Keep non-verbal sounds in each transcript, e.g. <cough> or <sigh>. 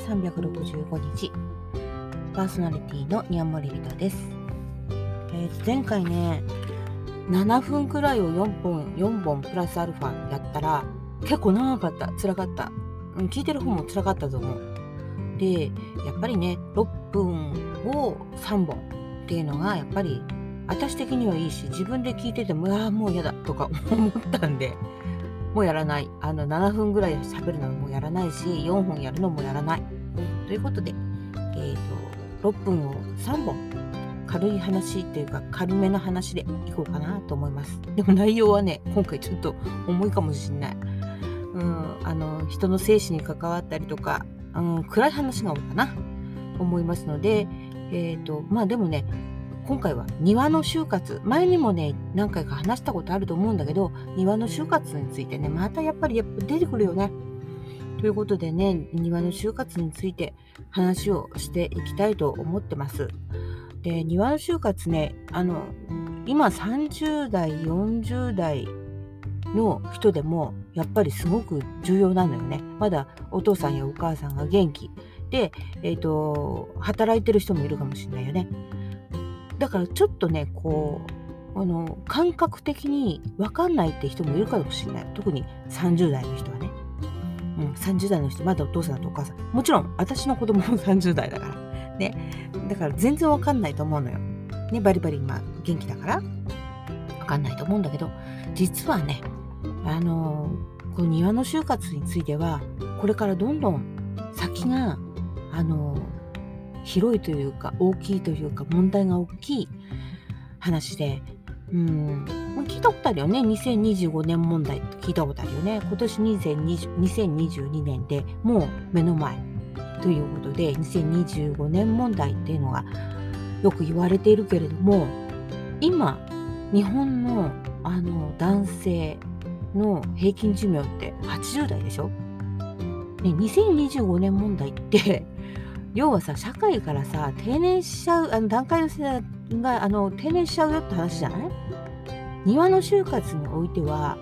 365日。パーソナリティのニャンモリビトです、えー、前回ね7分くらいを4本4本プラスアルファやったら結構長かった。辛かった、うん、聞いてる方も辛かったと思う。でやっぱりね6分を3本っていうのがやっぱり私的にはいいし自分で聞いててもああもう嫌だとか思ったんで。もうやらない。あの、7分ぐらい喋るのもやらないし、4本やるのもやらない。ということで、え、ー、と、6分を3本、軽い話っていうか、軽めの話でいこうかなと思います。でも内容はね、今回ちょっと重いかもしれない。うん、あの、人の生死に関わったりとか、うん、暗い話が多いかな、思いますので、え、ー、と、まあでもね、今回は庭の就活前にもね何回か話したことあると思うんだけど庭の就活についてねまたやっぱりやっぱ出てくるよね。ということでね庭の就活について話をしていきたいと思ってます。で庭の就活ねあの今30代40代の人でもやっぱりすごく重要なのよね。まだお父さんやお母さんが元気で、えーと働いてる人もいるかもしれないよね。だからちょっとねこうあの感覚的に分かんないって人もいるかもしれない。特に30代の人はね、うん、30代の人まだお父さんとお母さん。もちろん私の子供も <laughs> 30代だから。ね。だから全然分かんないと思うのよ、ね、バリバリ今元気だから。分かんないと思うんだけど。実はねあのこの庭の就活についてはこれからどんどん先があの広いというか大きいというか問題が大きい話で、うん、聞いたことあるよね。2025年問題って聞いたことあるよね。今年2022年でもう目の前ということで、2025年問題っていうのがよく言われているけれども、今、日本のあの男性の平均寿命って80代でしょ、ね、2025年問題って要はさ社会からさ定年しちゃうあの段階の世代があの定年しちゃうよって話じゃない？庭の就活においては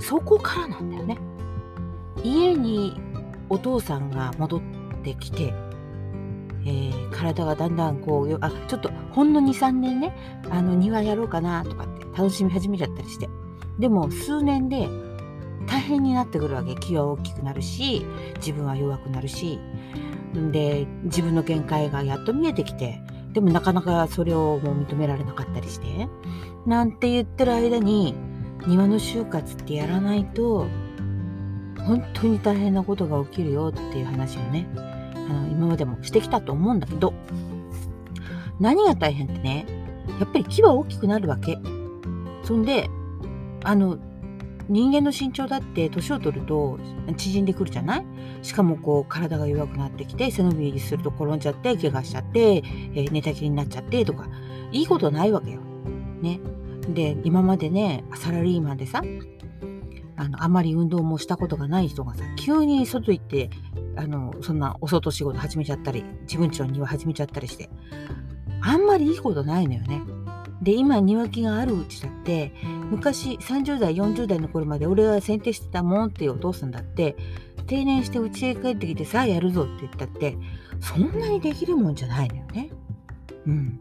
そこからなんだよね。家にお父さんが戻ってきて、えー、体がだんだんこうあちょっとほんの23年ねあの庭やろうかなとかって楽しみ始めちゃったりして。でも数年で大変になってくるわけ。気は大きくなるし自分は弱くなるし。で自分の限界がやっと見えてきてでもなかなかそれをもう認められなかったりして。なんて言ってる間に庭の就活ってやらないと本当に大変なことが起きるよっていう話をねあの今までもしてきたと思うんだけど何が大変ってねやっぱり木は大きくなるわけ。そんであの人間の身長だって年を取ると縮んでくるじゃない？しかもこう体が弱くなってきて背伸びすると転んじゃって怪我しちゃって、えー、寝たきりになっちゃってとかいいことないわけよ。ね。で今までねサラリーマンでさあのあまり運動もしたことがない人がさ急に外行ってあのそんなお外仕事始めちゃったり自分家の庭始めちゃったりしてあんまりいいことないのよね。で今庭木があるうちだって昔30代40代の頃まで俺は剪定してたもんっていうお父さんだって定年して家へ帰ってきてさあやるぞって言ったってそんなにできるもんじゃないのよね。うん。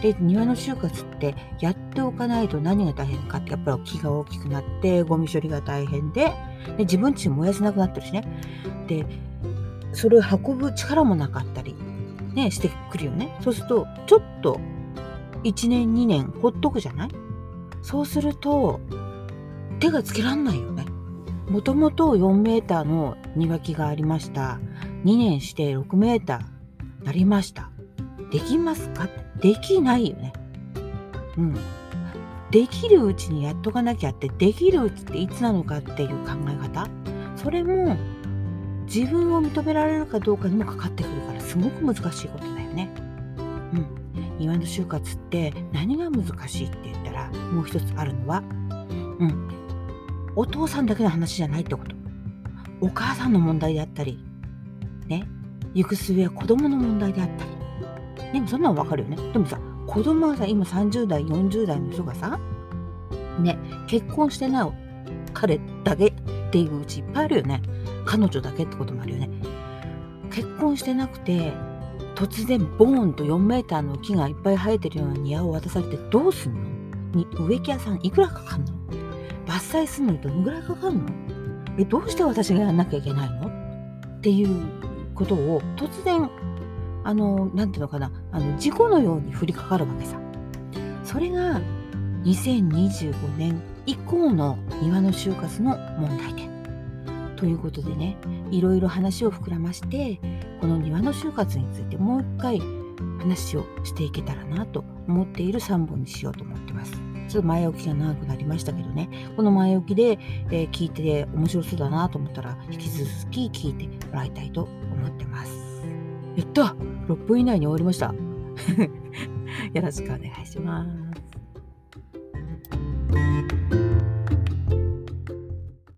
で庭の就活ってやっておかないと何が大変かってやっぱり木が大きくなってゴミ処理が大変でで自分ち燃やせなくなってるしねでそれを運ぶ力もなかったり、ね、してくるよねそうするとちょっと1年2年ほっとくじゃない？そうすると手がつけらんないよね。もともと4メーターの庭木がありました。2年して6メーターなりました。できますか？できないよね。うん。できるうちにやっとかなきゃって、できるうちっていつなのかっていう考え方？それも自分を認められるかどうかにもかかってくるから、すごく難しいことね。うん。庭の就活って何が難しいって言ったらもう一つあるのは、うん、お父さんだけの話じゃないってこと。お母さんの問題であったりね行く末は子供の問題であったり。でもそんなの分かるよね。でもさ子供はさ今30代40代の人がさね結婚してない彼だけっていううちいっぱいあるよね。彼女だけってこともあるよね。結婚してなくて突然ボーンと4メーターの木がいっぱい生えてるような庭を渡されてどうすんの？に植木屋さんいくらかかんの？伐採するのにどのぐらいかかるの？えどうして私がやんなきゃいけないの？っていうことを突然あのなんていうのかな？あの事故のように降りかかるわけさ。それが2025年以降の庭の就活の問題点。ということでねいろいろ話を膨らましてこの庭の就活についてもう一回話をしていけたらなと思っている3本にしようと思ってます。ちょっと前置きが長くなりましたけどね、この前置きで、えー、聞いて面白そうだなと思ったら、引き続き聞いてもらいたいと思ってます。やった !6 分以内に終わりました。<laughs> よろしくお願いします。